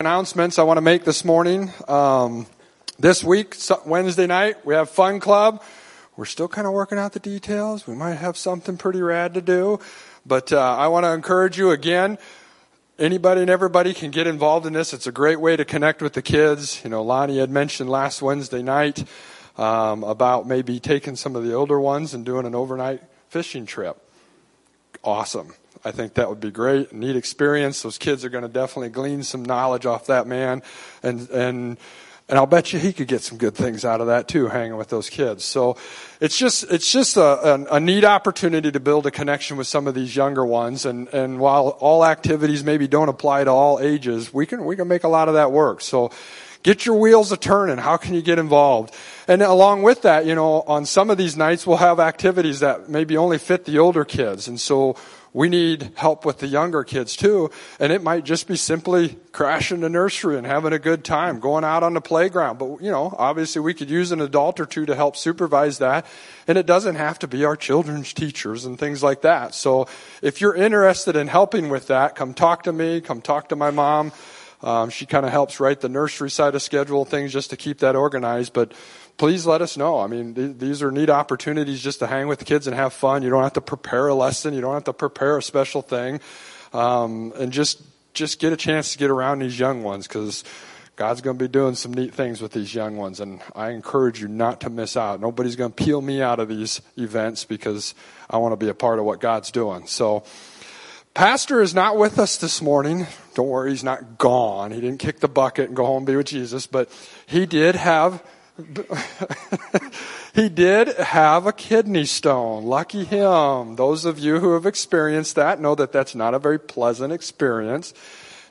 announcements I want to make this morning. Um, this week, Wednesday night, we have Fun Club. We're still kind of working out the details. We might have something pretty rad to do. But uh, I want to encourage you again. Anybody and everybody can get involved in this. It's a great way to connect with the kids. You know, Lonnie had mentioned last Wednesday night um, about maybe taking some of the older ones and doing an overnight fishing trip. Awesome. I think that would be great, neat experience. Those kids are going to definitely glean some knowledge off that man, and and and I'll bet you he could get some good things out of that too, hanging with those kids. So it's just it's just a, a, a neat opportunity to build a connection with some of these younger ones. And and while all activities maybe don't apply to all ages, we can we can make a lot of that work. So get your wheels a turning. How can you get involved? And along with that, you know, on some of these nights we'll have activities that maybe only fit the older kids, and so we need help with the younger kids too. And it might just be simply crashing the nursery and having a good time, going out on the playground. But, you know, obviously we could use an adult or two to help supervise that. And it doesn't have to be our children's teachers and things like that. So if you're interested in helping with that, come talk to me, come talk to my mom. Um, she kind of helps write the nursery side of schedule things just to keep that organized. But please let us know. I mean, th- these are neat opportunities just to hang with the kids and have fun. You don't have to prepare a lesson. You don't have to prepare a special thing. Um, and just, just get a chance to get around these young ones because God's going to be doing some neat things with these young ones. And I encourage you not to miss out. Nobody's going to peel me out of these events because I want to be a part of what God's doing. So, Pastor is not with us this morning. Don't worry, he's not gone. He didn't kick the bucket and go home and be with Jesus, but he did have he did have a kidney stone. Lucky him. Those of you who have experienced that know that that's not a very pleasant experience.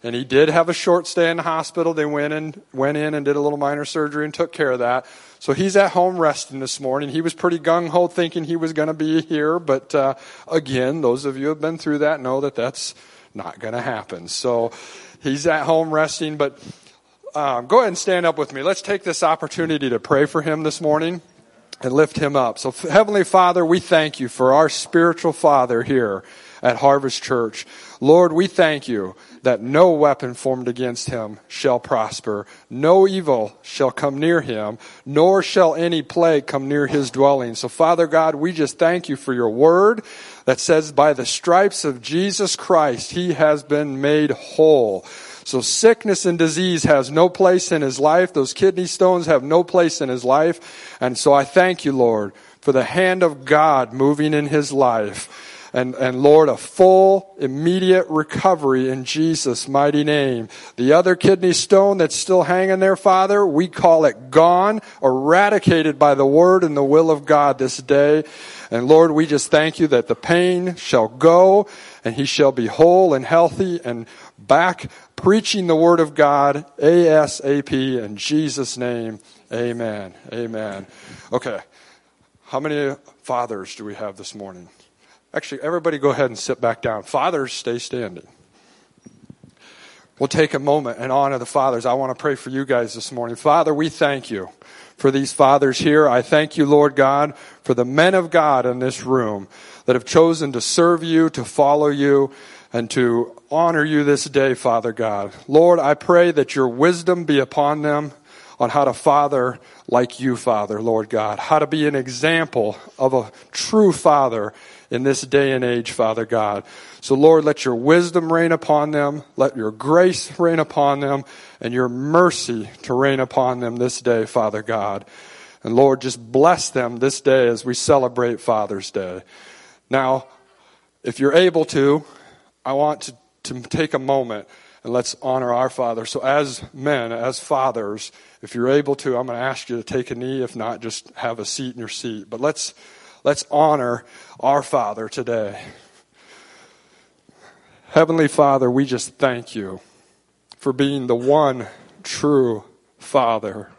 And he did have a short stay in the hospital. They went in, went in and did a little minor surgery and took care of that. So he's at home resting this morning. He was pretty gung ho thinking he was going to be here. But uh, again, those of you who have been through that know that that's not going to happen. So he's at home resting. But um, go ahead and stand up with me. Let's take this opportunity to pray for him this morning and lift him up. So, Heavenly Father, we thank you for our spiritual father here at Harvest Church. Lord, we thank you that no weapon formed against him shall prosper. No evil shall come near him, nor shall any plague come near his dwelling. So, Father God, we just thank you for your word that says, by the stripes of Jesus Christ, he has been made whole. So sickness and disease has no place in his life. Those kidney stones have no place in his life. And so I thank you, Lord, for the hand of God moving in his life. And, and Lord, a full, immediate recovery in Jesus' mighty name. The other kidney stone that's still hanging there, Father, we call it gone, eradicated by the word and the will of God this day. And Lord, we just thank you that the pain shall go and he shall be whole and healthy and back preaching the Word of God ASAP in Jesus' name. Amen. Amen. Okay. How many fathers do we have this morning? Actually, everybody go ahead and sit back down. Fathers, stay standing. We'll take a moment and honor the fathers. I want to pray for you guys this morning. Father, we thank you for these fathers here. I thank you, Lord God, for the men of God in this room that have chosen to serve you, to follow you, and to honor you this day, Father God. Lord, I pray that your wisdom be upon them on how to father like you, Father, Lord God. How to be an example of a true father in this day and age, Father God. So Lord, let your wisdom reign upon them. Let your grace reign upon them and your mercy to reign upon them this day, Father God. And Lord, just bless them this day as we celebrate Father's Day. Now, if you're able to, I want to, to take a moment and let's honor our Father. So, as men, as fathers, if you're able to, I'm going to ask you to take a knee. If not, just have a seat in your seat. But let's, let's honor our Father today. Heavenly Father, we just thank you for being the one true Father.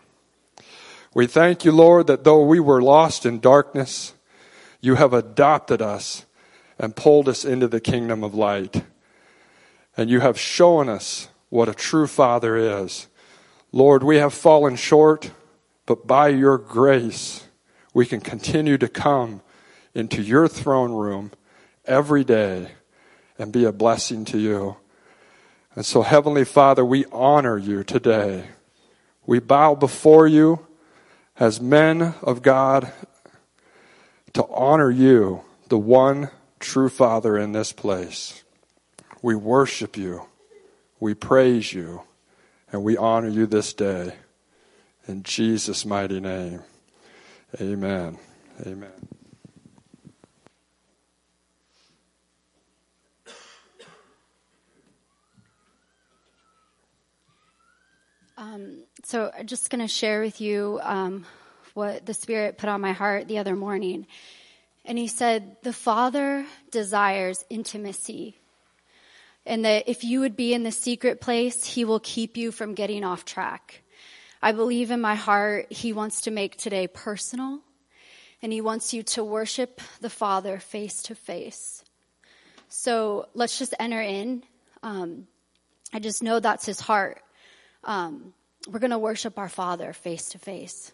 We thank you, Lord, that though we were lost in darkness, you have adopted us and pulled us into the kingdom of light. And you have shown us what a true Father is. Lord, we have fallen short, but by your grace, we can continue to come into your throne room every day and be a blessing to you. And so, Heavenly Father, we honor you today. We bow before you as men of God to honor you, the one true Father in this place. We worship you, we praise you, and we honor you this day. In Jesus' mighty name, amen. Amen. Um, so I'm just going to share with you um, what the Spirit put on my heart the other morning. And He said, The Father desires intimacy. And that if you would be in the secret place, He will keep you from getting off track. I believe in my heart He wants to make today personal, and He wants you to worship the Father face to face. So let's just enter in. Um, I just know that's His heart um, we're going to worship our Father face to face.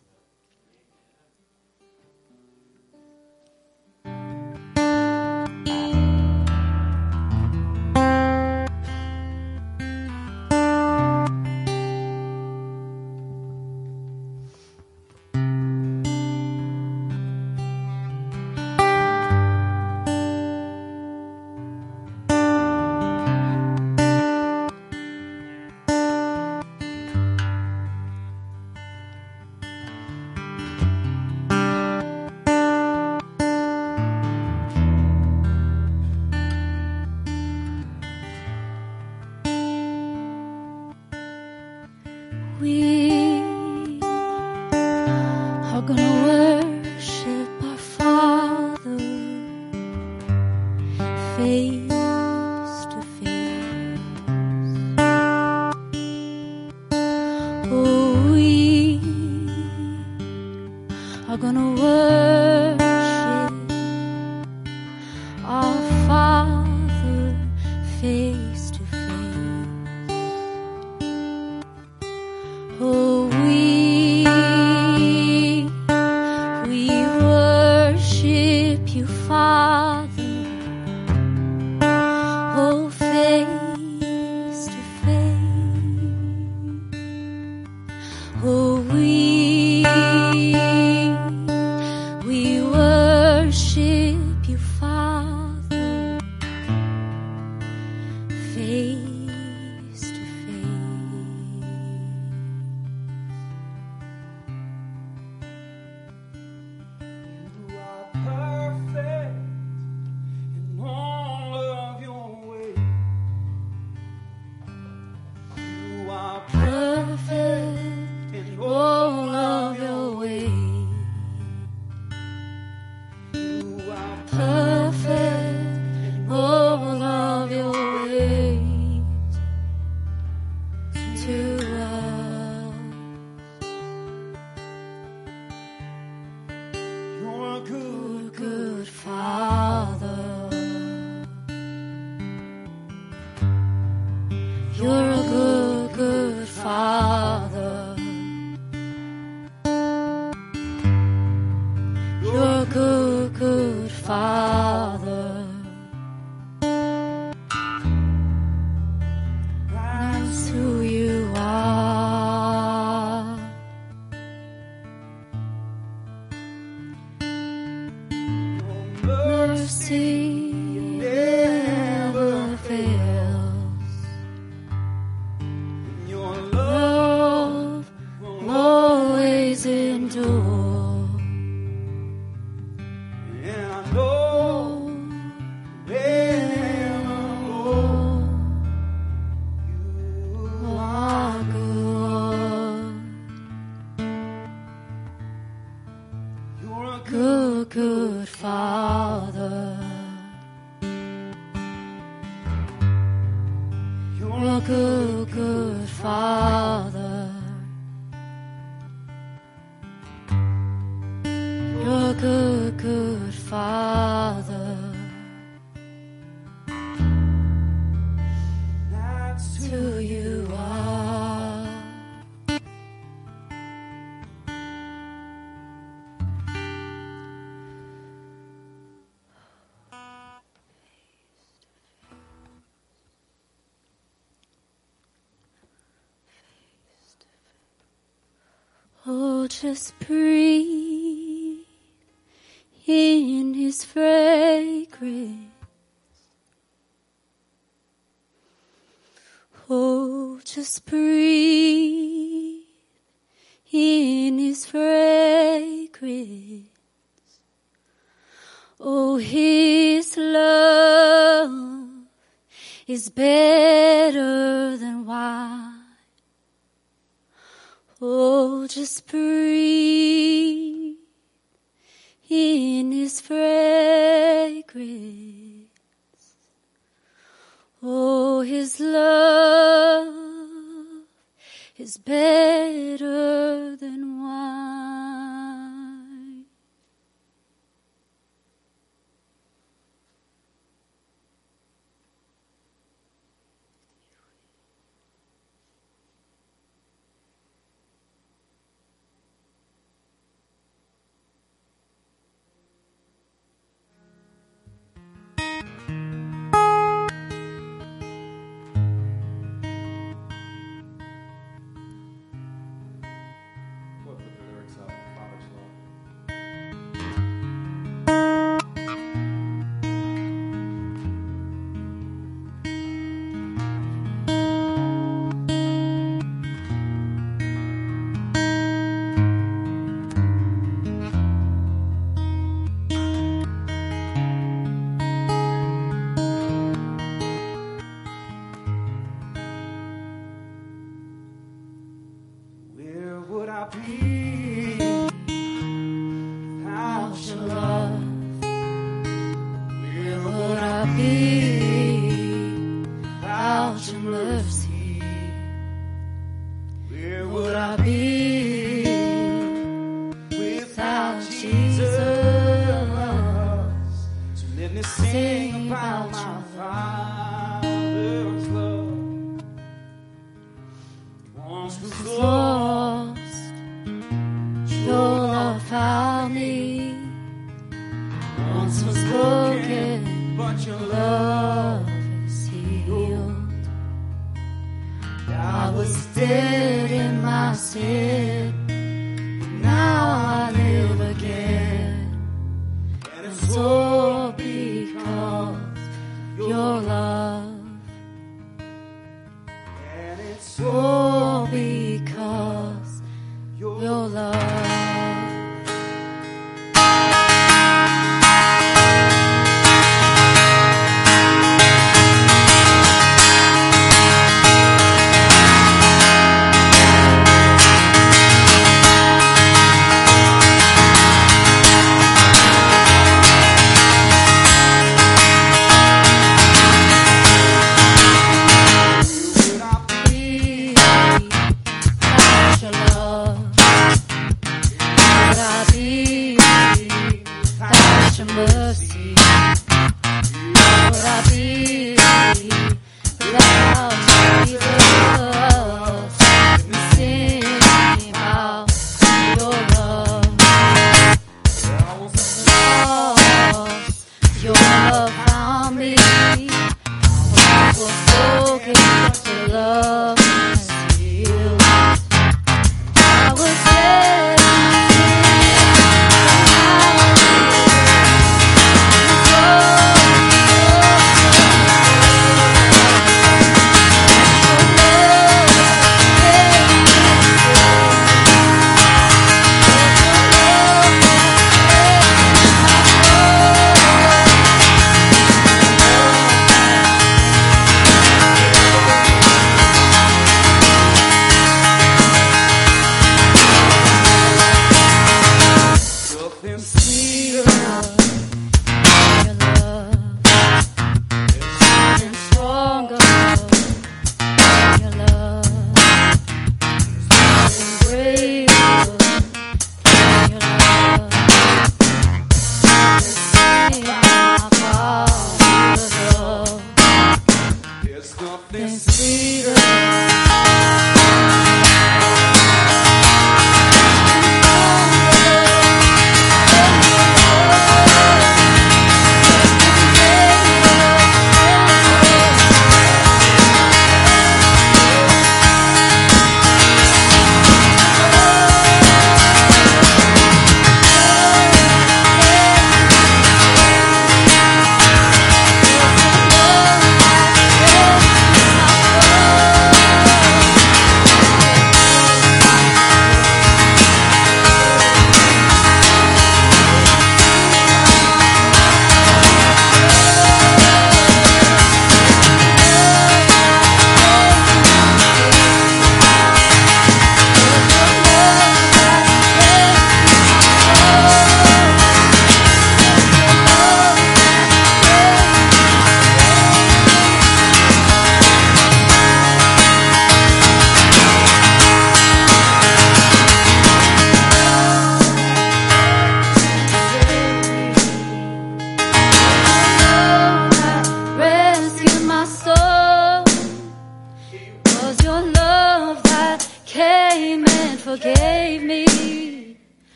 Just breathe in his fragrance. Oh, just breathe in his fragrance. Oh, his love is better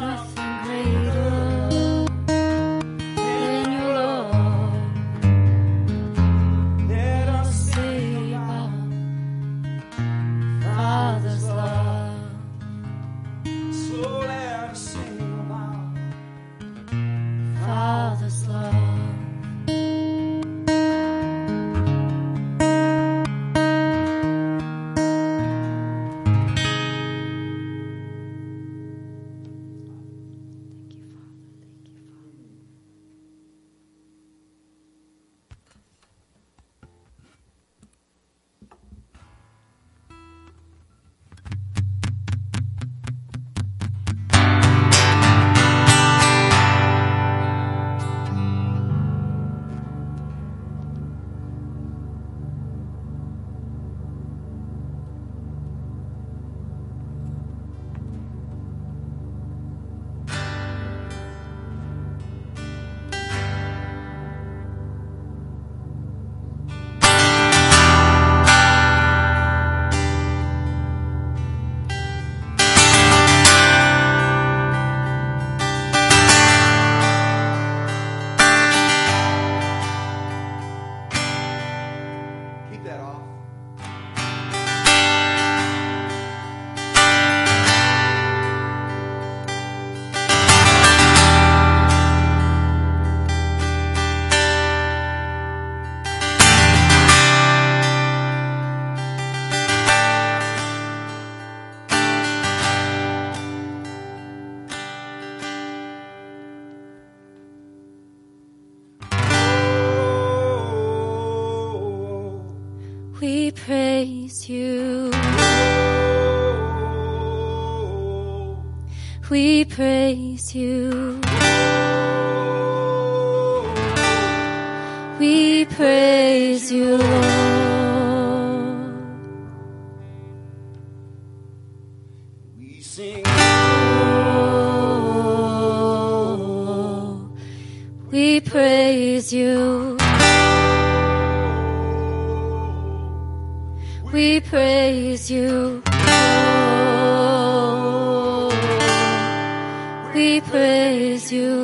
Nossa. sings. Oh, we praise you. We praise you. Oh, we praise you.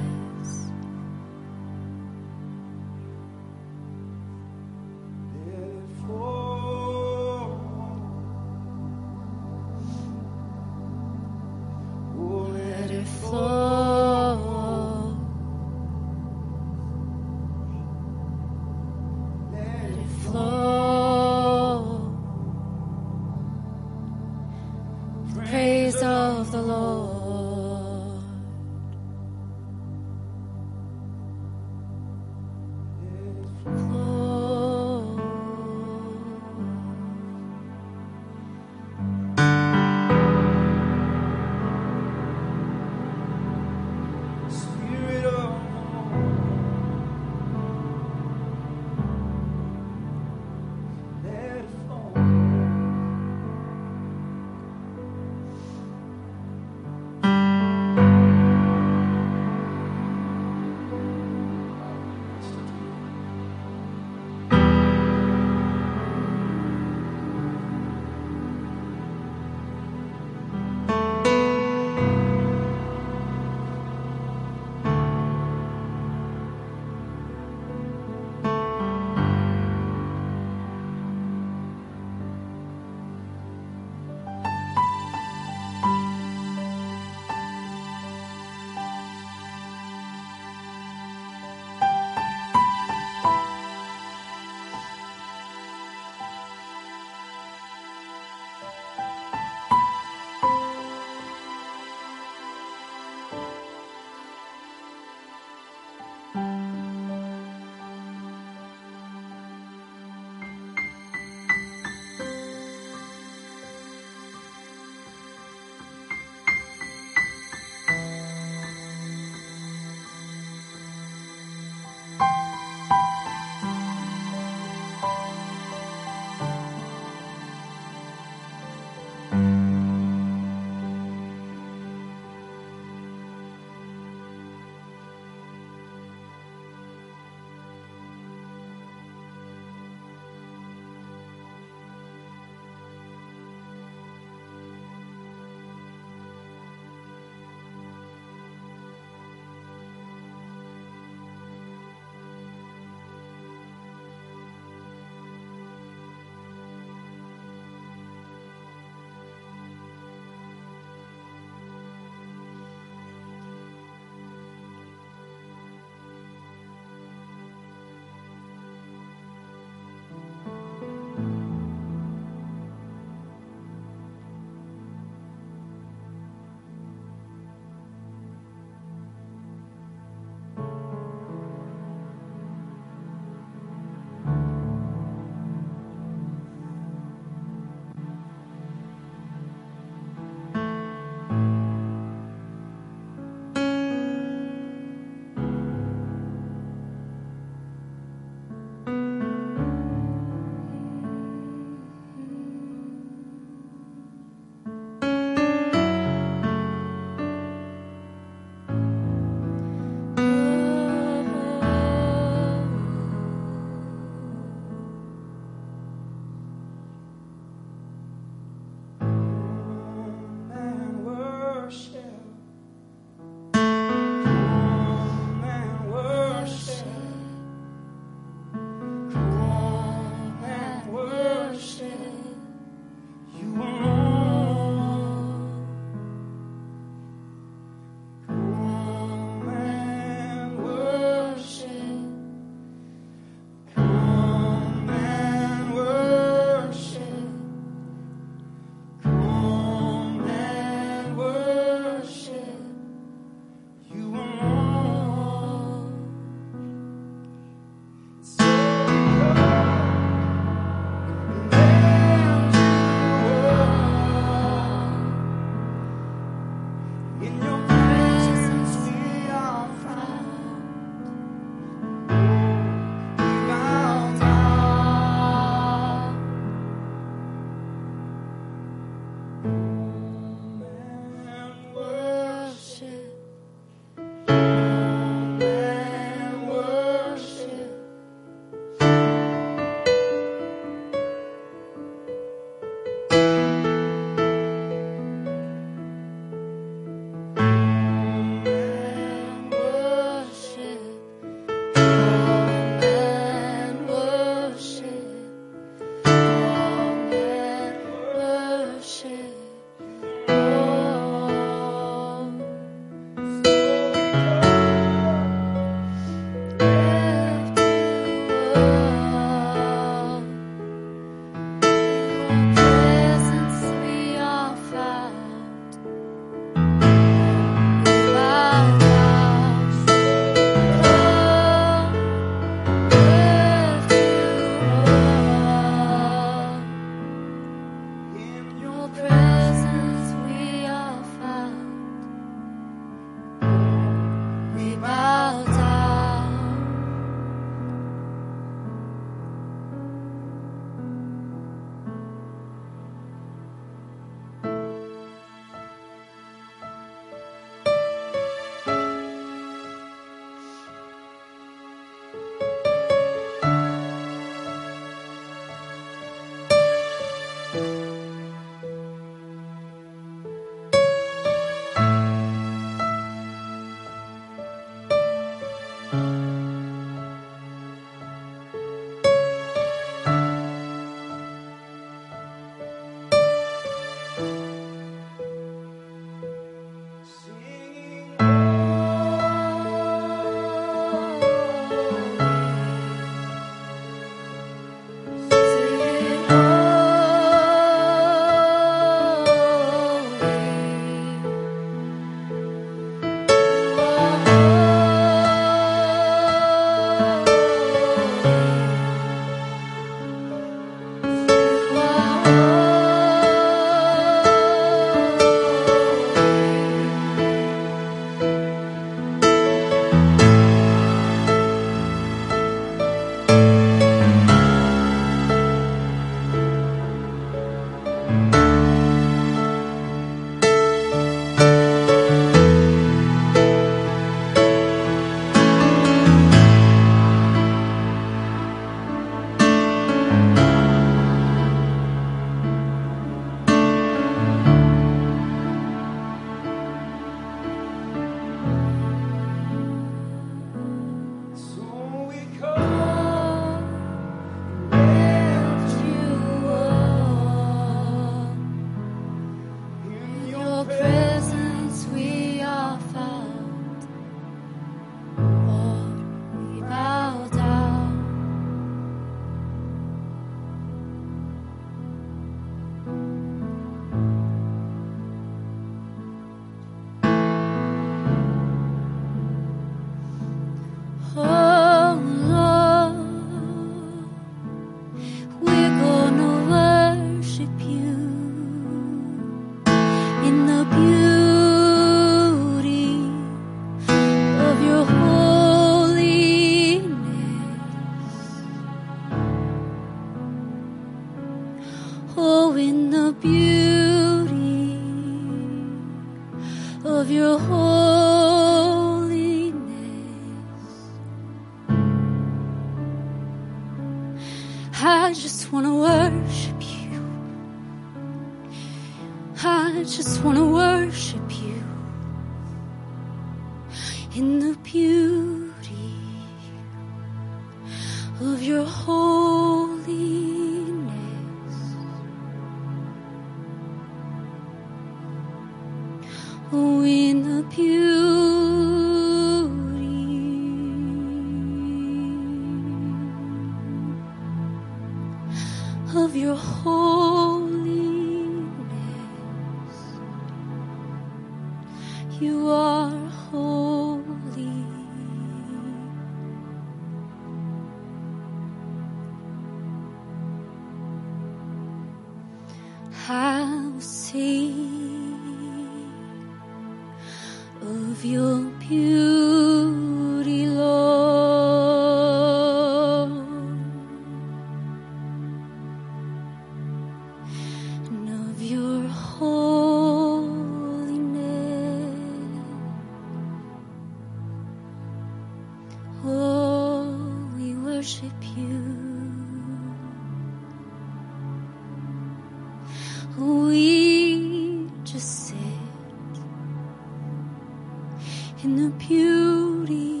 In the beauty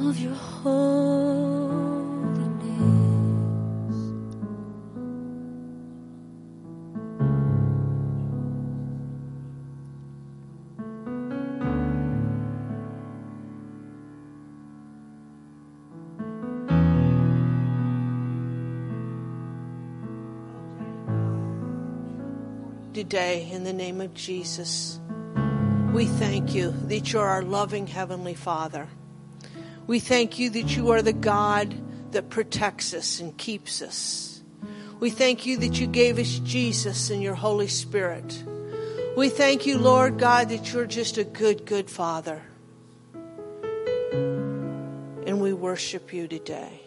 of your holiness. Today, in the name of Jesus, we thank you that you're our loving Heavenly Father. We thank you that you are the God that protects us and keeps us. We thank you that you gave us Jesus and your Holy Spirit. We thank you, Lord God, that you're just a good, good Father. And we worship you today.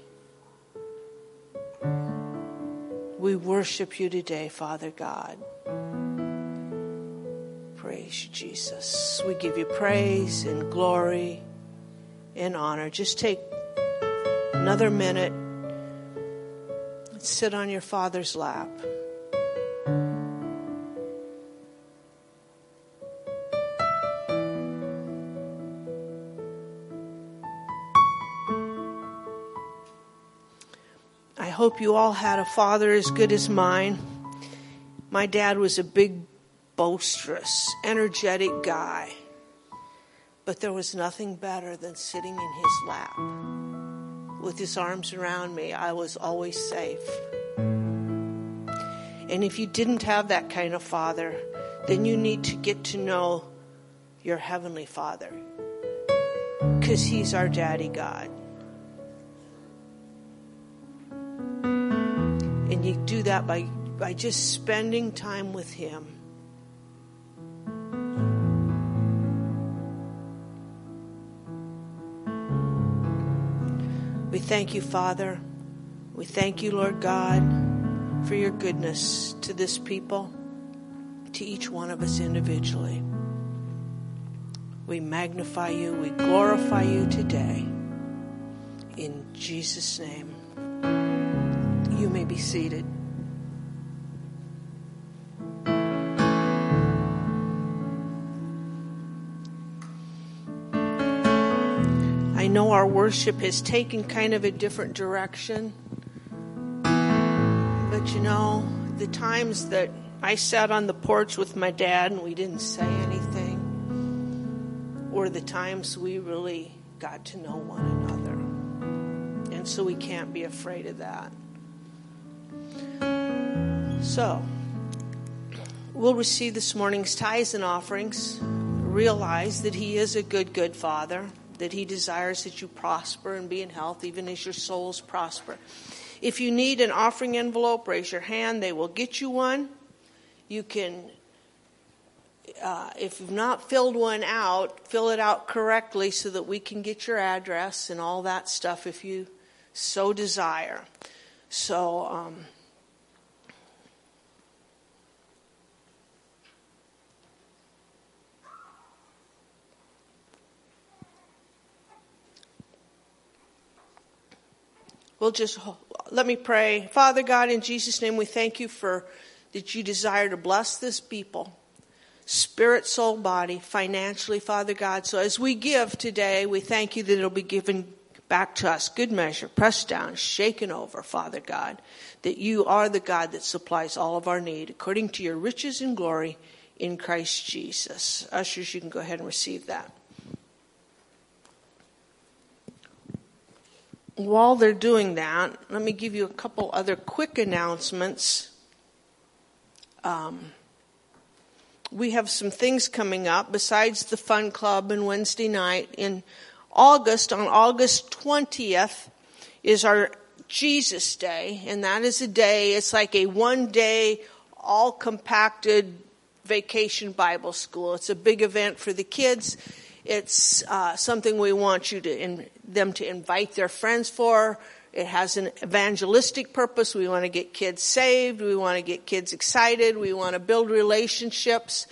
We worship you today, Father God. Praise you, Jesus. We give you praise and glory and honor. Just take another minute and sit on your Father's lap. I hope you all had a father as good as mine. My dad was a big, boisterous, energetic guy. But there was nothing better than sitting in his lap. With his arms around me, I was always safe. And if you didn't have that kind of father, then you need to get to know your Heavenly Father. Because He's our Daddy God. And you do that by, by just spending time with Him. Thank you, Father. We thank you, Lord God, for your goodness to this people, to each one of us individually. We magnify you, we glorify you today. In Jesus' name. You may be seated. Our worship has taken kind of a different direction. But you know, the times that I sat on the porch with my dad and we didn't say anything were the times we really got to know one another. And so we can't be afraid of that. So, we'll receive this morning's tithes and offerings. Realize that He is a good, good Father, that He desires that you prosper and be in health, even as your souls prosper. If you need an offering envelope, raise your hand. They will get you one. You can, uh, if you've not filled one out, fill it out correctly so that we can get your address and all that stuff if you so desire. So, um, we'll just let me pray. Father God, in Jesus' name, we thank you for that you desire to bless this people, spirit, soul, body, financially, Father God. So as we give today, we thank you that it'll be given back to us, good measure, pressed down, shaken over, Father God, that you are the God that supplies all of our need according to your riches and glory in Christ Jesus. Ushers, you can go ahead and receive that. While they're doing that, let me give you a couple other quick announcements. Um, we have some things coming up besides the fun club and Wednesday night. In August, on August 20th, is our Jesus Day, and that is a day, it's like a one day, all compacted vacation Bible school. It's a big event for the kids. It's uh, something we want you to in, them to invite their friends for. It has an evangelistic purpose. We want to get kids saved. We want to get kids excited. We want to build relationships.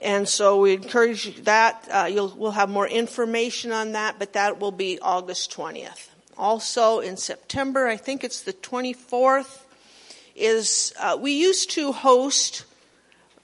And so we encourage that. Uh, we'll have more information on that, but that will be August 20th. Also in September, I think it's the 24th, is uh, we used to host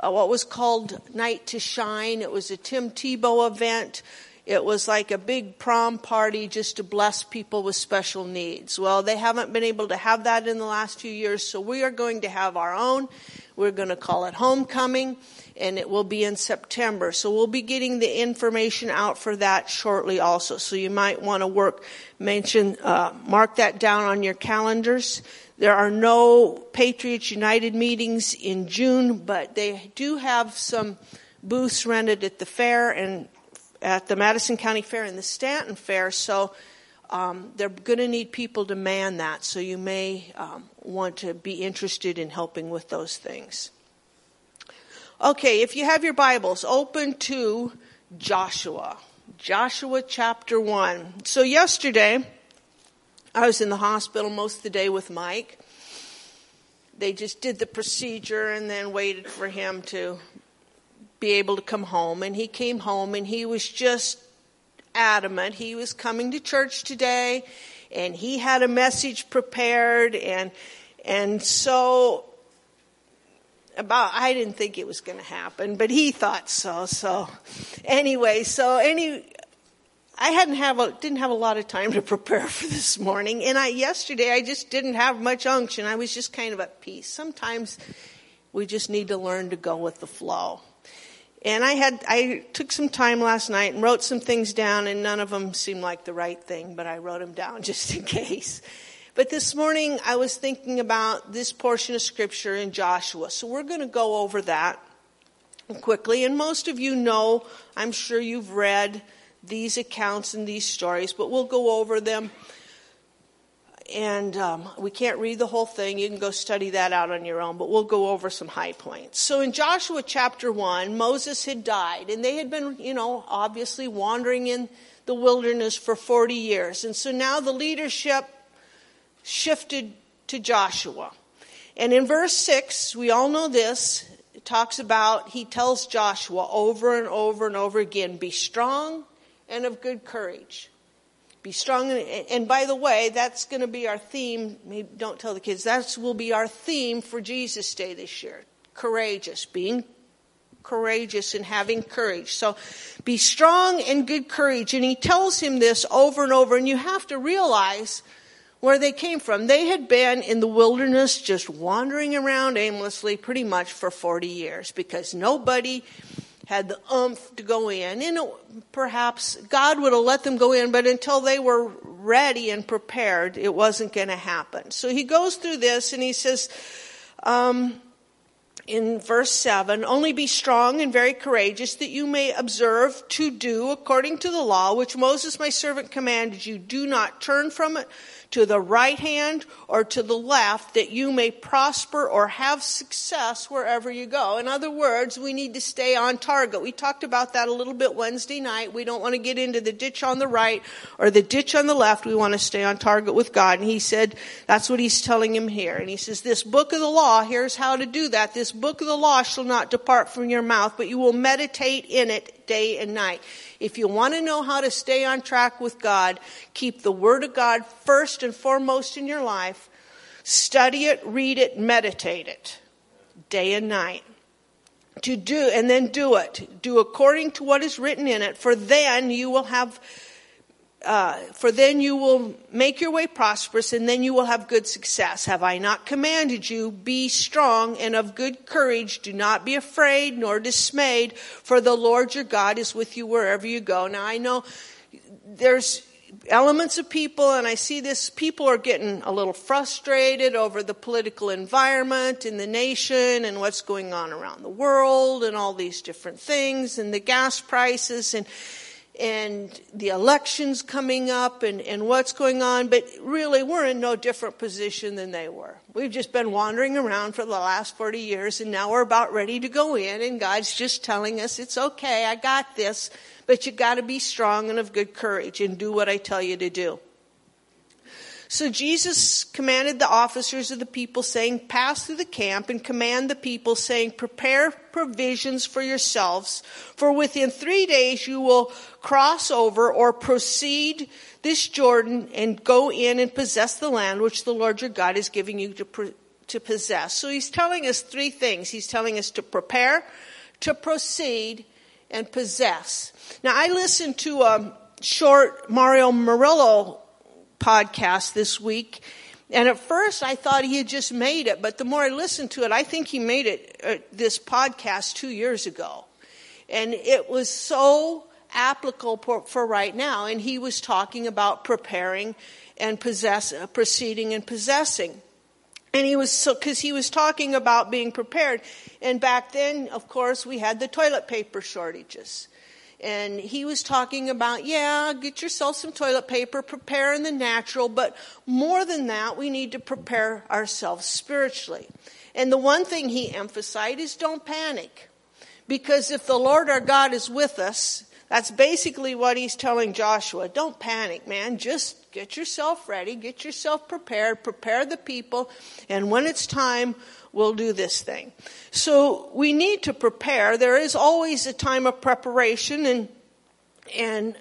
uh, what was called Night to Shine. It was a Tim Tebow event. It was like a big prom party just to bless people with special needs. Well, they haven't been able to have that in the last few years, so we are going to have our own. We're going to call it Homecoming, and it will be in September. So we'll be getting the information out for that shortly also. So you might want to work, mention, uh, mark that down on your calendars. There are no Patriots United meetings in June, but they do have some booths rented at the fair and at the Madison County Fair and the Stanton Fair. So um, they're going to need people to man that. So you may um, want to be interested in helping with those things. Okay, if you have your Bibles, open to Joshua. Joshua chapter 1. So yesterday, I was in the hospital most of the day with Mike. They just did the procedure and then waited for him to be able to come home. And he came home and he was just adamant. He was coming to church today and he had a message prepared and and so about I didn't think it was going to happen, but he thought so. So anyway, so any I hadn't have a, didn't have a lot of time to prepare for this morning, and I yesterday I just didn't have much unction. I was just kind of at peace. Sometimes we just need to learn to go with the flow. And I had I took some time last night and wrote some things down, and none of them seemed like the right thing, but I wrote them down just in case. But this morning I was thinking about this portion of scripture in Joshua, so we're going to go over that quickly. And most of you know, I'm sure you've read these accounts and these stories, but we'll go over them. And um, we can't read the whole thing. You can go study that out on your own, but we'll go over some high points. So in Joshua chapter 1, Moses had died, and they had been, you know, obviously wandering in the wilderness for 40 years. And so now the leadership shifted to Joshua. And in verse 6, we all know this, it talks about, he tells Joshua over and over and over again, be strong and of good courage. Be strong. And, and by the way, that's going to be our theme. Maybe don't tell the kids. That will be our theme for Jesus Day this year. Courageous. Being courageous and having courage. So be strong and good courage. And he tells him this over and over. And you have to realize where they came from. They had been in the wilderness just wandering around aimlessly pretty much for 40 years because nobody had the umph to go in. And perhaps God would have let them go in, but until they were ready and prepared, it wasn't going to happen. So he goes through this and he says, um, in verse 7 only be strong and very courageous that you may observe to do according to the law which moses my servant commanded you do not turn from it to the right hand or to the left that you may prosper or have success wherever you go. In other words, we need to stay on target. We talked about that a little bit Wednesday night. We don't want to get into the ditch on the right or the ditch on the left. We want to stay on target with God. And he said, that's what he's telling him here. And he says, this book of the law, here's how to do that. This book of the law shall not depart from your mouth, but you will meditate in it day and night. If you want to know how to stay on track with God, keep the Word of God first and foremost in your life. Study it, read it, meditate it day and night. To do, and then do it. Do according to what is written in it, for then you will have uh, for then you will make your way prosperous and then you will have good success. Have I not commanded you? Be strong and of good courage. Do not be afraid nor dismayed, for the Lord your God is with you wherever you go. Now I know there's elements of people, and I see this, people are getting a little frustrated over the political environment in the nation and what's going on around the world and all these different things and the gas prices and and the elections coming up and, and what's going on, but really we're in no different position than they were. We've just been wandering around for the last 40 years and now we're about ready to go in and God's just telling us, it's okay, I got this, but you gotta be strong and of good courage and do what I tell you to do. So Jesus commanded the officers of the people saying, pass through the camp and command the people saying, prepare provisions for yourselves, for within three days you will cross over or proceed this Jordan and go in and possess the land which the Lord your God is giving you to, to possess. So he's telling us three things. He's telling us to prepare, to proceed, and possess. Now I listened to a short Mario Murillo podcast this week. And at first I thought he had just made it, but the more I listened to it, I think he made it, uh, this podcast two years ago. And it was so applicable for, for right now. And he was talking about preparing and possess, uh, proceeding and possessing. And he was so, cause he was talking about being prepared. And back then, of course, we had the toilet paper shortages and he was talking about, yeah, get yourself some toilet paper, prepare in the natural, but more than that, we need to prepare ourselves spiritually. And the one thing he emphasized is don't panic. Because if the Lord our God is with us, that's basically what he's telling Joshua. Don't panic, man. Just get yourself ready, get yourself prepared, prepare the people, and when it's time, we'll do this thing. So we need to prepare. There is always a time of preparation and, and,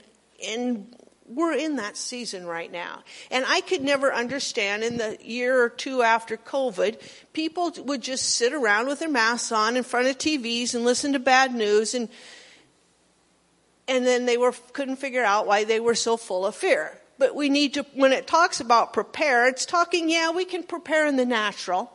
and we're in that season right now. And I could never understand in the year or two after COVID, people would just sit around with their masks on in front of TVs and listen to bad news and, and then they were, couldn't figure out why they were so full of fear. But we need to, when it talks about prepare, it's talking, yeah, we can prepare in the natural.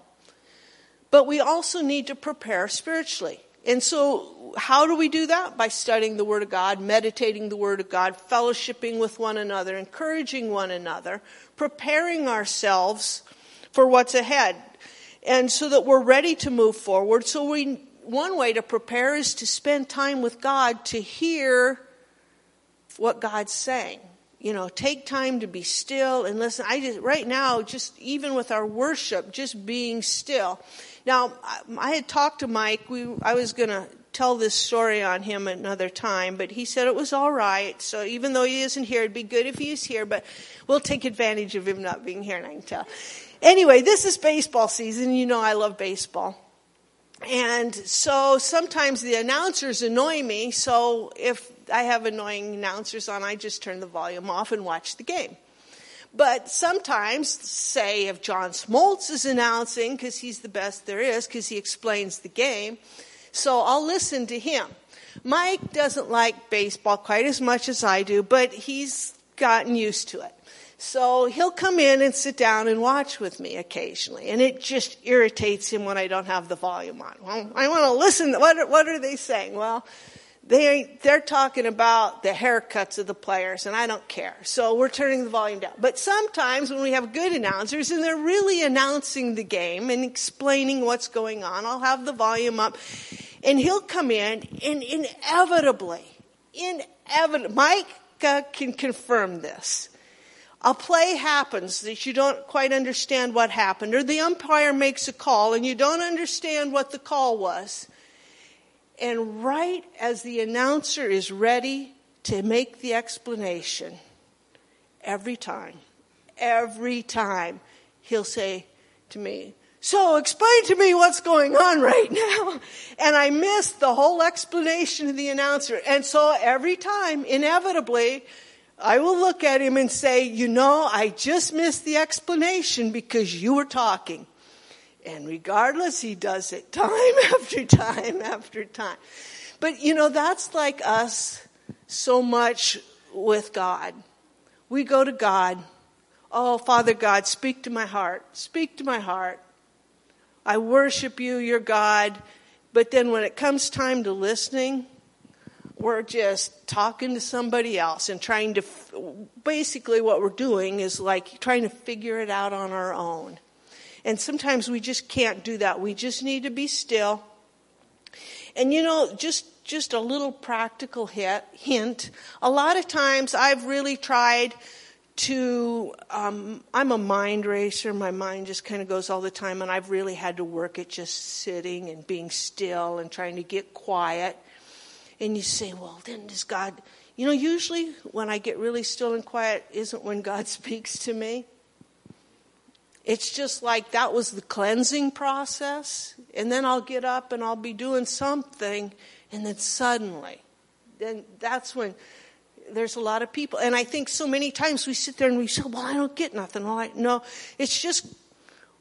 But we also need to prepare spiritually. And so, how do we do that? By studying the Word of God, meditating the Word of God, fellowshipping with one another, encouraging one another, preparing ourselves for what's ahead. And so that we're ready to move forward. So we, one way to prepare is to spend time with God to hear what God's saying you know, take time to be still and listen. I just, right now, just even with our worship, just being still. Now, I had talked to Mike. We, I was going to tell this story on him another time, but he said it was all right. So even though he isn't here, it'd be good if he is here, but we'll take advantage of him not being here, and I can tell. Anyway, this is baseball season. You know I love baseball. And so sometimes the announcers annoy me, so if I have annoying announcers on, I just turn the volume off and watch the game. But sometimes, say if John Smoltz is announcing, because he's the best there is, because he explains the game, so I'll listen to him. Mike doesn't like baseball quite as much as I do, but he's gotten used to it. So he'll come in and sit down and watch with me occasionally, and it just irritates him when I don't have the volume on. Well, I want to listen. What are, what are they saying? Well, they they're talking about the haircuts of the players, and I don't care. So we're turning the volume down. But sometimes when we have good announcers and they're really announcing the game and explaining what's going on, I'll have the volume up, and he'll come in, and inevitably, inevitably, Mike uh, can confirm this a play happens that you don't quite understand what happened, or the umpire makes a call and you don't understand what the call was. And right as the announcer is ready to make the explanation, every time, every time, he'll say to me, So explain to me what's going on right now. And I missed the whole explanation of the announcer. And so every time, inevitably, I will look at him and say, you know, I just missed the explanation because you were talking. And regardless, he does it time after time after time. But you know, that's like us so much with God. We go to God. Oh, Father God, speak to my heart. Speak to my heart. I worship you, your God. But then when it comes time to listening, we're just talking to somebody else and trying to, basically what we're doing is like trying to figure it out on our own. And sometimes we just can't do that. We just need to be still. And you know, just just a little practical hit, hint. A lot of times I've really tried to, um, I'm a mind racer. My mind just kind of goes all the time, and I've really had to work at just sitting and being still and trying to get quiet. And you say, well, then does God, you know, usually when I get really still and quiet isn't when God speaks to me. It's just like that was the cleansing process. And then I'll get up and I'll be doing something and then suddenly, then that's when there's a lot of people. And I think so many times we sit there and we say, well, I don't get nothing. Well, I, no, it's just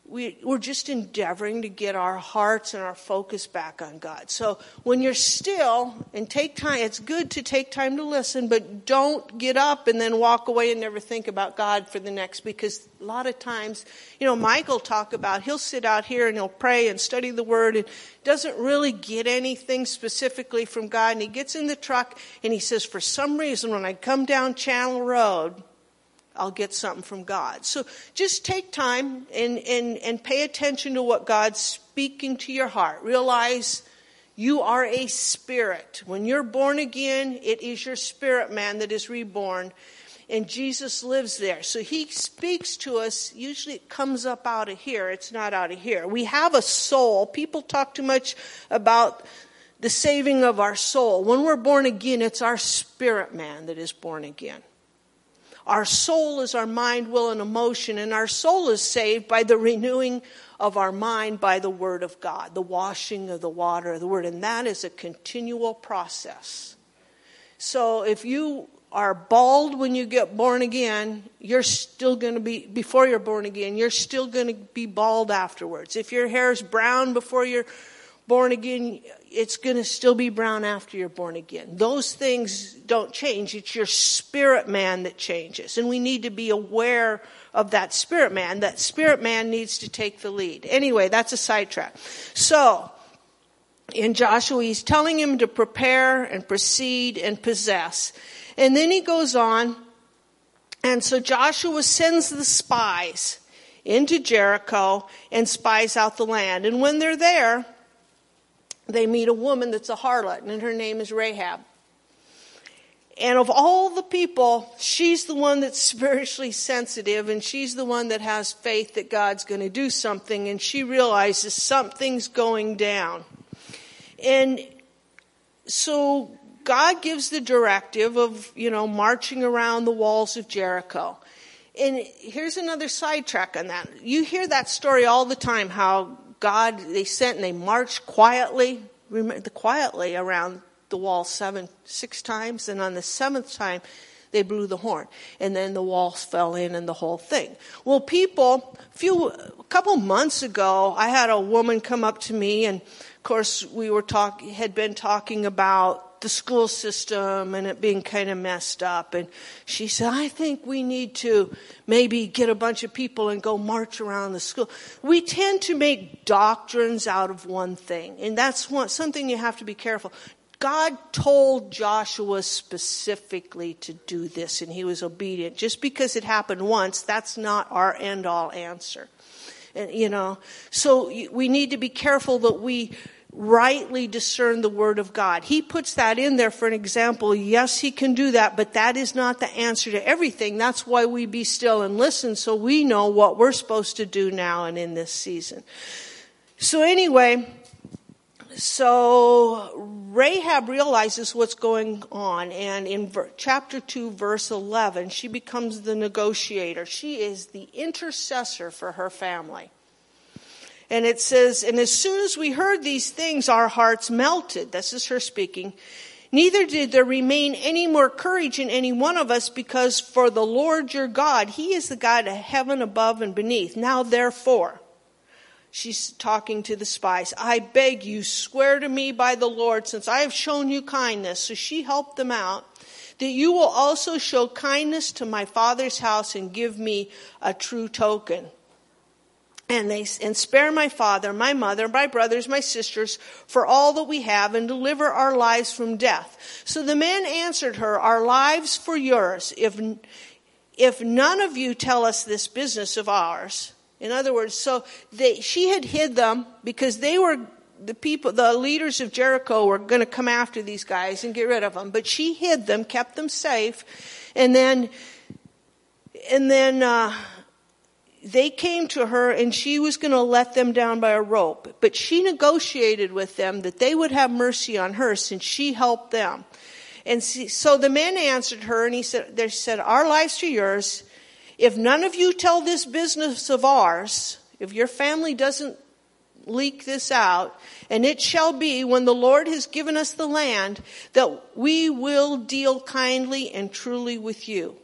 we, we're just endeavoring to get our hearts and our focus back on God. So when you're still and take time, it's good to take time to listen, but don't get up and then walk away and never think about God for the next, because a lot of times, you know, Michael talk about, he'll sit out here and he'll pray and study the word and doesn't really get anything specifically from God. And he gets in the truck and he says, for some reason, when I come down Channel Road, I'll get something from God. So just take time and, and, and pay attention to what God's speaking to your heart. Realize you are a spirit. When you're born again, it is your spirit man that is reborn. And Jesus lives there. So he speaks to us. Usually it comes up out of here. It's not out of here. We have a soul. People talk too much about the saving of our soul. When we're born again, it's our spirit man that is born again. Our soul is our mind, will, and emotion, and our soul is saved by the renewing of our mind by the Word of God, the washing of the water of the Word, and that is a continual process. So if you are bald when you get born again, you're still going to be, before you're born again, you're still going to be bald afterwards. If your hair is brown before you're born again, it's going to still be brown after you're born again. Those things don't change. It's your spirit man that changes. And we need to be aware of that spirit man. That spirit man needs to take the lead. Anyway, that's a sidetrack. So, in Joshua, he's telling him to prepare and proceed and possess. And then he goes on, and so Joshua sends the spies into Jericho and spies out the land. And when they're there, they meet a woman that's a harlot, and her name is Rahab. And of all the people, she's the one that's spiritually sensitive, and she's the one that has faith that God's going to do something, and she realizes something's going down. And so God gives the directive of, you know, marching around the walls of Jericho. And here's another sidetrack on that. You hear that story all the time how God, they sent and they marched quietly, quietly around the wall seven, six times, and on the seventh time, they blew the horn, and then the walls fell in and the whole thing. Well, people, a few, a couple months ago, I had a woman come up to me, and of course, we were talk, had been talking about the school system and it being kind of messed up. And she said, I think we need to maybe get a bunch of people and go march around the school. We tend to make doctrines out of one thing. And that's one, something you have to be careful. God told Joshua specifically to do this and he was obedient. Just because it happened once, that's not our end all answer. And, you know, so we need to be careful that we rightly discern the word of God. He puts that in there for an example. Yes, he can do that, but that is not the answer to everything. That's why we be still and listen so we know what we're supposed to do now and in this season. So anyway, so Rahab realizes what's going on and in chapter 2 verse 11 she becomes the negotiator. She is the intercessor for her family. And it says, and as soon as we heard these things, our hearts melted. This is her speaking. Neither did there remain any more courage in any one of us because for the Lord your God, He is the God of heaven above and beneath. Now therefore, she's talking to the spies, I beg you, swear to me by the Lord, since I have shown you kindness. So she helped them out, that you will also show kindness to my father's house and give me a true token and they and spare my father, my mother, my brothers, my sisters for all that we have and deliver our lives from death. So the man answered her, our lives for yours. If if none of you tell us this business of ours. In other words, so they, she had hid them because they were the people, the leaders of Jericho were going to come after these guys and get rid of them. But she hid them, kept them safe, and then, and then, uh, they came to her and she was going to let them down by a rope. But she negotiated with them that they would have mercy on her since she helped them. And so the men answered her and he said, they said, our lives are yours. If none of you tell this business of ours, if your family doesn't leak this out, and it shall be when the Lord has given us the land that we will deal kindly and truly with you.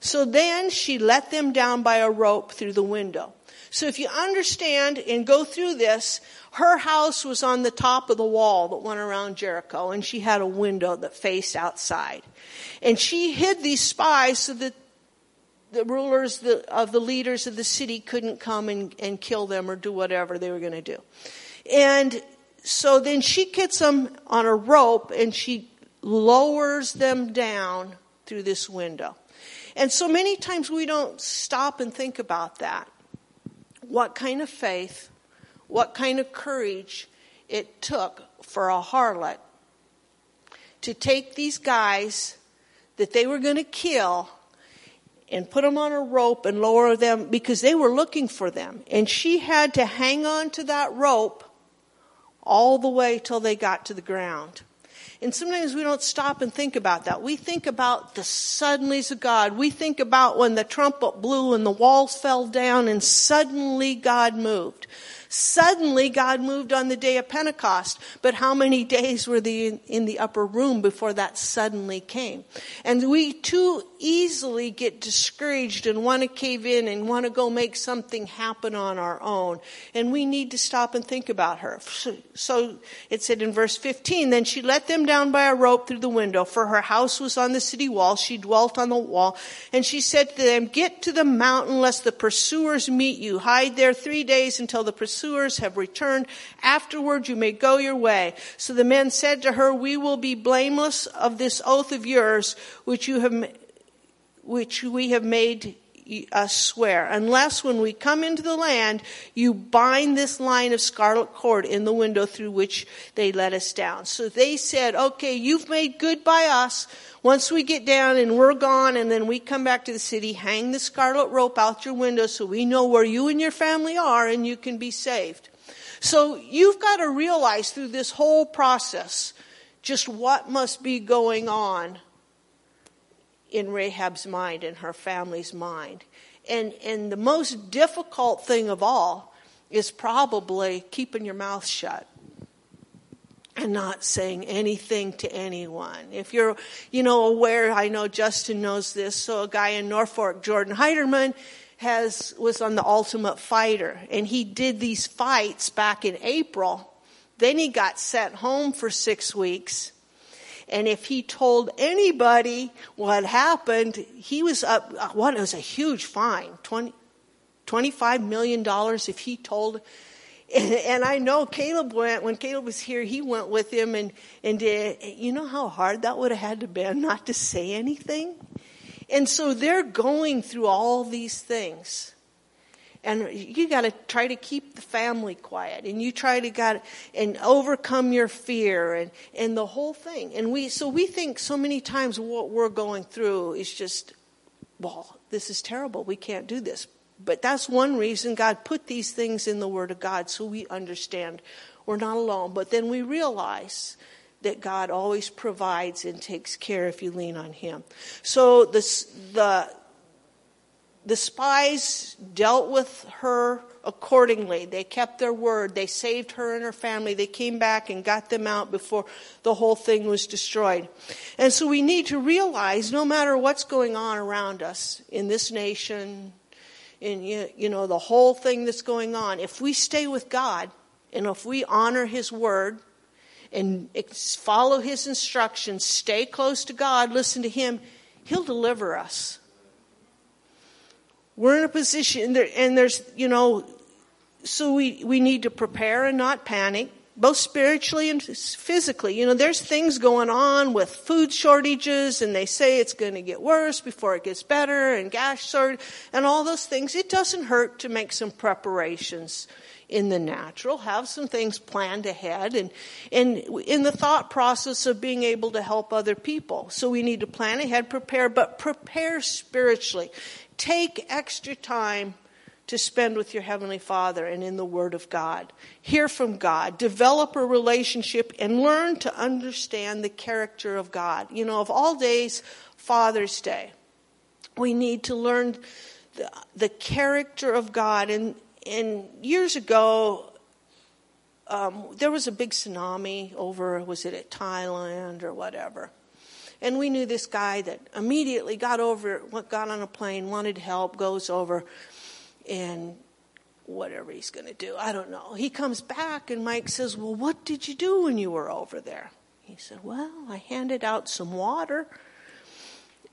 So then she let them down by a rope through the window. So if you understand and go through this, her house was on the top of the wall that went around Jericho and she had a window that faced outside. And she hid these spies so that the rulers of the leaders of the city couldn't come and, and kill them or do whatever they were going to do. And so then she gets them on a rope and she lowers them down through this window. And so many times we don't stop and think about that. What kind of faith, what kind of courage it took for a harlot to take these guys that they were going to kill and put them on a rope and lower them because they were looking for them. And she had to hang on to that rope all the way till they got to the ground. And sometimes we don't stop and think about that. We think about the suddenlies of God. We think about when the trumpet blew and the walls fell down and suddenly God moved. Suddenly God moved on the day of Pentecost, but how many days were they in the upper room before that suddenly came? And we too easily get discouraged and want to cave in and want to go make something happen on our own. And we need to stop and think about her. So it said in verse 15, then she let them down by a rope through the window, for her house was on the city wall. She dwelt on the wall. And she said to them, get to the mountain lest the pursuers meet you. Hide there three days until the pursuers have returned. Afterward you may go your way. So the men said to her, we will be blameless of this oath of yours, which you have, which we have made us swear, unless when we come into the land, you bind this line of scarlet cord in the window through which they let us down. So they said, okay, you've made good by us. Once we get down and we're gone and then we come back to the city, hang the scarlet rope out your window so we know where you and your family are and you can be saved. So you've got to realize through this whole process just what must be going on in Rahab's mind and her family's mind. And, and the most difficult thing of all is probably keeping your mouth shut and not saying anything to anyone. If you're, you know, aware, I know Justin knows this, so a guy in Norfolk, Jordan Heiderman, has, was on the Ultimate Fighter, and he did these fights back in April. Then he got sent home for six weeks. And if he told anybody what happened, he was up, uh, what, it was a huge fine, 20, $25 million if he told and, and I know Caleb went, when Caleb was here, he went with him and, and you know how hard that would have had to be not to say anything? And so they're going through all these things. And you gotta try to keep the family quiet and you try to got and overcome your fear and, and the whole thing. And we, so we think so many times what we're going through is just, well, this is terrible. We can't do this. But that's one reason God put these things in the Word of God so we understand we're not alone. But then we realize that God always provides and takes care if you lean on Him. So this, the the spies dealt with her accordingly. They kept their word. They saved her and her family. They came back and got them out before the whole thing was destroyed. And so we need to realize no matter what's going on around us in this nation, in you know the whole thing that's going on, if we stay with God and if we honor his word and follow his instructions, stay close to God, listen to him, he'll deliver us. We're in a position, and there's, you know, so we, we need to prepare and not panic, both spiritually and physically. You know, there's things going on with food shortages, and they say it's going to get worse before it gets better, and gas short, and all those things. It doesn't hurt to make some preparations in the natural, have some things planned ahead, and, and in the thought process of being able to help other people. So we need to plan ahead, prepare, but prepare spiritually. Take extra time to spend with your Heavenly Father and in the Word of God. Hear from God. Develop a relationship and learn to understand the character of God. You know, of all days, Father's Day. We need to learn the, the character of God. And, and years ago, um, there was a big tsunami over, was it at Thailand or whatever? And we knew this guy that immediately got over, got on a plane, wanted help, goes over, and whatever he's going to do, I don't know. He comes back, and Mike says, Well, what did you do when you were over there? He said, Well, I handed out some water.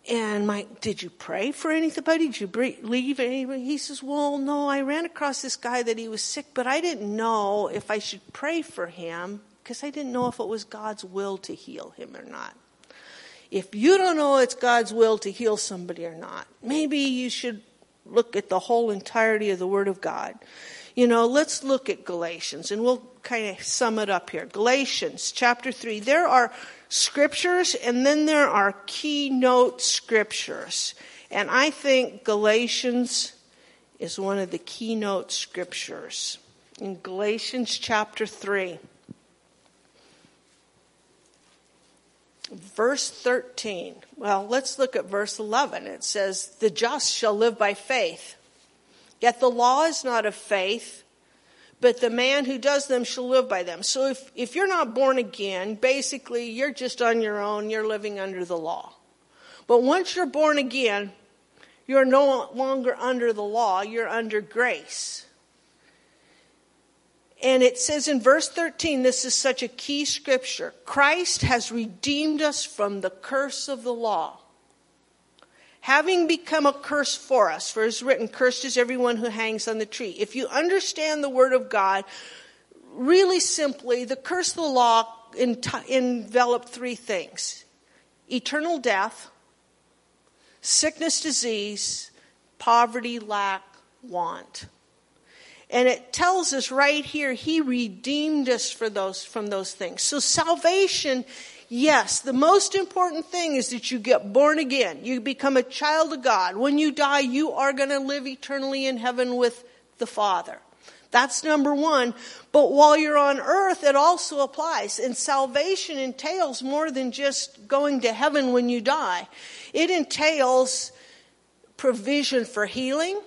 And Mike, did you pray for anybody? Did you leave anybody? He says, Well, no, I ran across this guy that he was sick, but I didn't know if I should pray for him because I didn't know if it was God's will to heal him or not. If you don't know it's God's will to heal somebody or not, maybe you should look at the whole entirety of the Word of God. You know, let's look at Galatians and we'll kind of sum it up here. Galatians chapter 3. There are scriptures and then there are keynote scriptures. And I think Galatians is one of the keynote scriptures. In Galatians chapter 3. Verse 13. Well, let's look at verse 11. It says, The just shall live by faith. Yet the law is not of faith, but the man who does them shall live by them. So if, if you're not born again, basically you're just on your own, you're living under the law. But once you're born again, you're no longer under the law, you're under grace. And it says in verse 13, this is such a key scripture Christ has redeemed us from the curse of the law, having become a curse for us. For it is written, Cursed is everyone who hangs on the tree. If you understand the word of God, really simply, the curse of the law enveloped three things eternal death, sickness, disease, poverty, lack, want. And it tells us right here, He redeemed us for those, from those things. So salvation, yes, the most important thing is that you get born again. You become a child of God. When you die, you are going to live eternally in heaven with the Father. That's number one. But while you're on earth, it also applies. And salvation entails more than just going to heaven when you die. It entails provision for healing.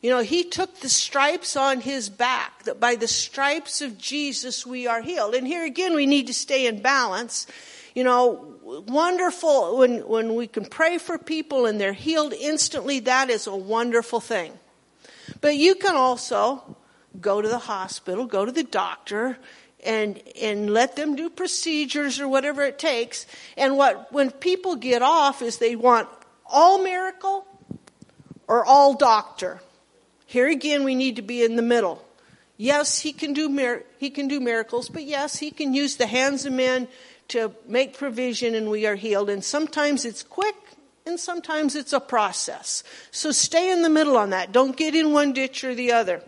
You know, he took the stripes on his back, that by the stripes of Jesus we are healed. And here again, we need to stay in balance. You know, wonderful when, when we can pray for people and they're healed instantly, that is a wonderful thing. But you can also go to the hospital, go to the doctor, and and let them do procedures or whatever it takes. And what when people get off is they want all miracle or all doctor. Here again, we need to be in the middle. Yes, he can do mir- he can do miracles, but yes, he can use the hands of men to make provision, and we are healed. And sometimes it's quick, and sometimes it's a process. So stay in the middle on that. Don't get in one ditch or the other.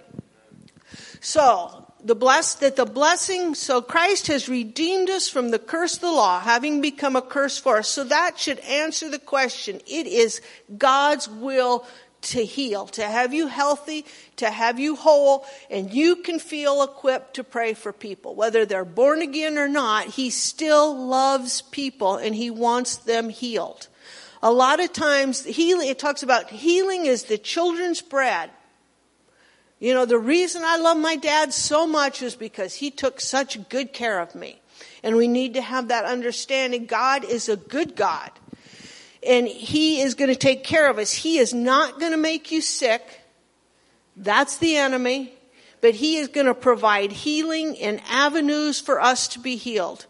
So the bless that the blessing so Christ has redeemed us from the curse of the law, having become a curse for us. So that should answer the question. It is God's will to heal, to have you healthy, to have you whole, and you can feel equipped to pray for people. Whether they're born again or not, He still loves people and He wants them healed. A lot of times, healing, it talks about healing is the children's bread. You know, the reason I love my dad so much is because he took such good care of me. And we need to have that understanding. God is a good God. And he is going to take care of us. He is not going to make you sick. That's the enemy. But he is going to provide healing and avenues for us to be healed.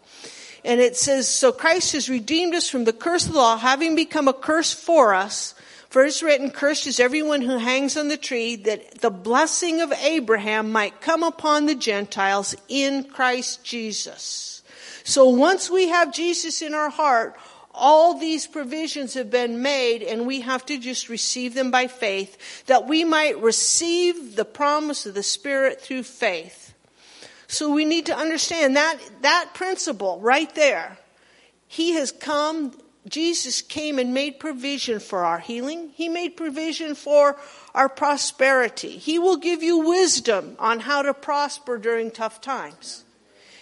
And it says, so Christ has redeemed us from the curse of the law, having become a curse for us. For it's written, cursed is everyone who hangs on the tree, that the blessing of Abraham might come upon the Gentiles in Christ Jesus. So once we have Jesus in our heart, all these provisions have been made and we have to just receive them by faith that we might receive the promise of the Spirit through faith. So we need to understand that, that principle right there. He has come, Jesus came and made provision for our healing. He made provision for our prosperity. He will give you wisdom on how to prosper during tough times.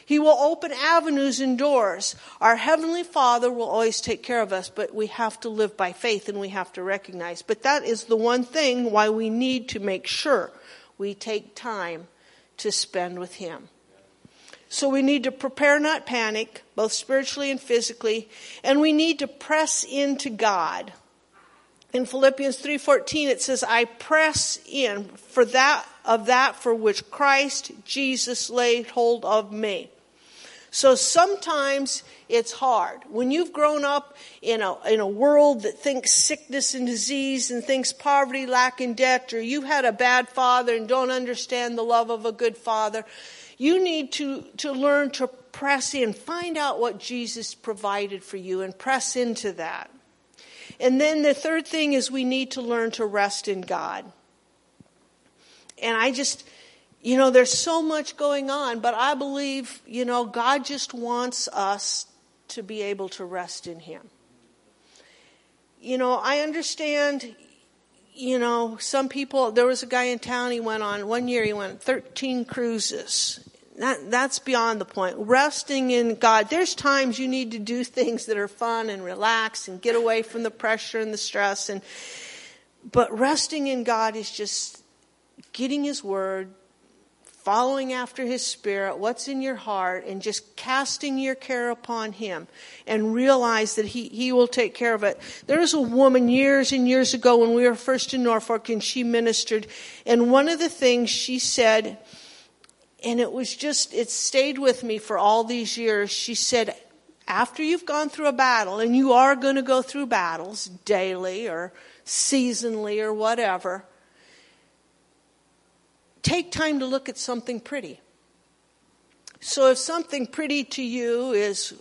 He will open avenues and doors. Our Heavenly Father will always take care of us, but we have to live by faith and we have to recognize. But that is the one thing why we need to make sure we take time to spend with Him. So we need to prepare, not panic, both spiritually and physically, and we need to press into God. In Philippians 3:14 it says I press in for that of that for which Christ Jesus laid hold of me. So sometimes it's hard. When you've grown up in a, in a world that thinks sickness and disease and thinks poverty, lack, and debt, or you had a bad father and don't understand the love of a good father, you need to, to learn to press in, find out what Jesus provided for you and press into that. And then the third thing is we need to learn to rest in God. And I just, you know, there's so much going on, but I believe, you know, God just wants us to be able to rest in Him. You know, I understand, you know, some people, there was a guy in town, he went on, one year he went 13 cruises. That, that's beyond the point. Resting in God. There's times you need to do things that are fun and relax and get away from the pressure and the stress and, but resting in God is just getting His Word, following after His Spirit, what's in your heart, and just casting your care upon Him and realize that He, he will take care of it. There was a woman years and years ago when we were first in Norfolk and she ministered, and one of the things she said, and it was just, it stayed with me for all these years. She said, after you've gone through a battle, and you are going to go through battles daily or seasonally or whatever, take time to look at something pretty. So if something pretty to you is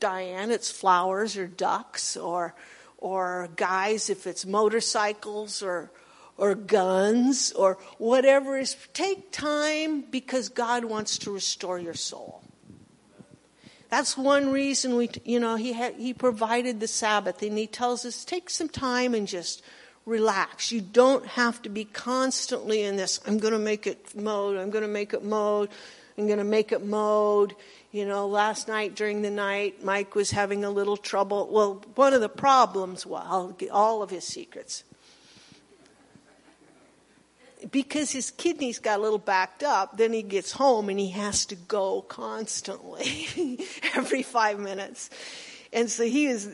Diane, it's flowers or ducks or or guys if it's motorcycles or or guns or whatever is take time because God wants to restore your soul. That's one reason we you know he he provided the Sabbath and he tells us take some time and just relax. You don't have to be constantly in this, I'm going to make it mode, I'm going to make it mode, I'm going to make it mode. You know, last night during the night, Mike was having a little trouble. Well, one of the problems, well, all of his secrets. Because his kidneys got a little backed up, then he gets home and he has to go constantly every five minutes. And so he was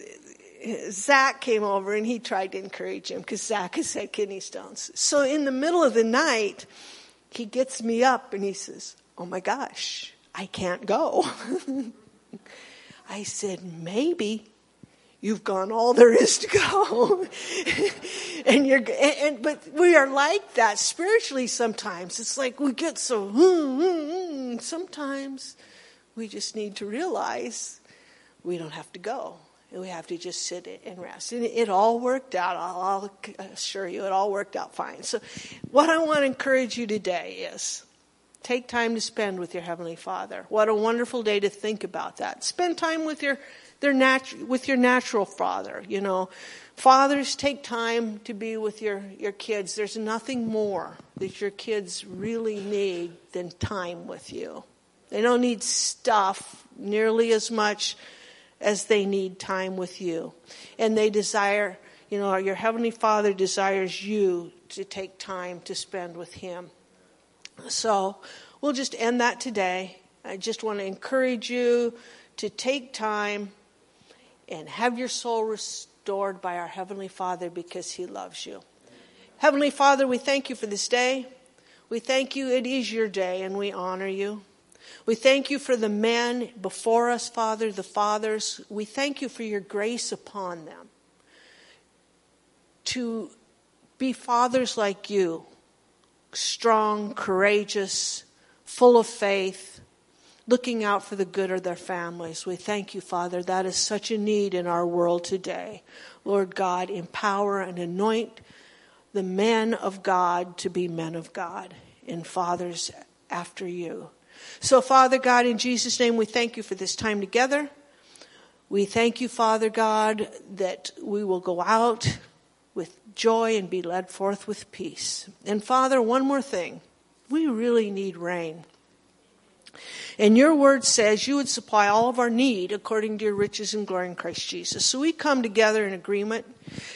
Zach came over and he tried to encourage him because Zach has had kidney stones. So in the middle of the night, he gets me up and he says, Oh my gosh, I can't go. I said, Maybe you've gone all there is to go. and you're, and, but we are like that spiritually sometimes. It's like we get so, hmm, hmm, hmm. sometimes we just need to realize we don't have to go we have to just sit and rest. And it all worked out. I'll, I'll assure you, it all worked out fine. So, what I want to encourage you today is take time to spend with your heavenly Father. What a wonderful day to think about that. Spend time with your their natu- with your natural father. You know, fathers take time to be with your your kids. There's nothing more that your kids really need than time with you. They don't need stuff nearly as much as they need time with you. And they desire, you know, your Heavenly Father desires you to take time to spend with Him. So we'll just end that today. I just want to encourage you to take time and have your soul restored by our Heavenly Father because He loves you. Heavenly Father, we thank you for this day. We thank you, it is your day, and we honor you. We thank you for the men before us, Father, the fathers. We thank you for your grace upon them to be fathers like you, strong, courageous, full of faith, looking out for the good of their families. We thank you, Father. That is such a need in our world today. Lord God, empower and anoint the men of God to be men of God and fathers after you. So, Father God, in Jesus' name, we thank you for this time together. We thank you, Father God, that we will go out with joy and be led forth with peace. And Father, one more thing. We really need rain. And your word says you would supply all of our need according to your riches and glory in Christ Jesus. So we come together in agreement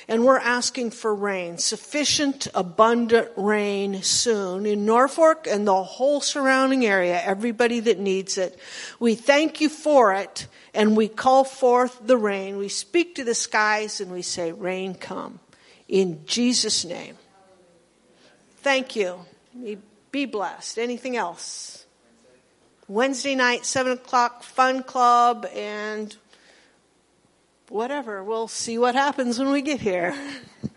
and we're asking for rain, sufficient, abundant rain soon in Norfolk and the whole surrounding area, everybody that needs it. We thank you for it and we call forth the rain. We speak to the skies and we say, rain come in Jesus' name. Thank you. Be blessed. Anything else? Wednesday night, 7 o'clock, fun club, and whatever. We'll see what happens when we get here.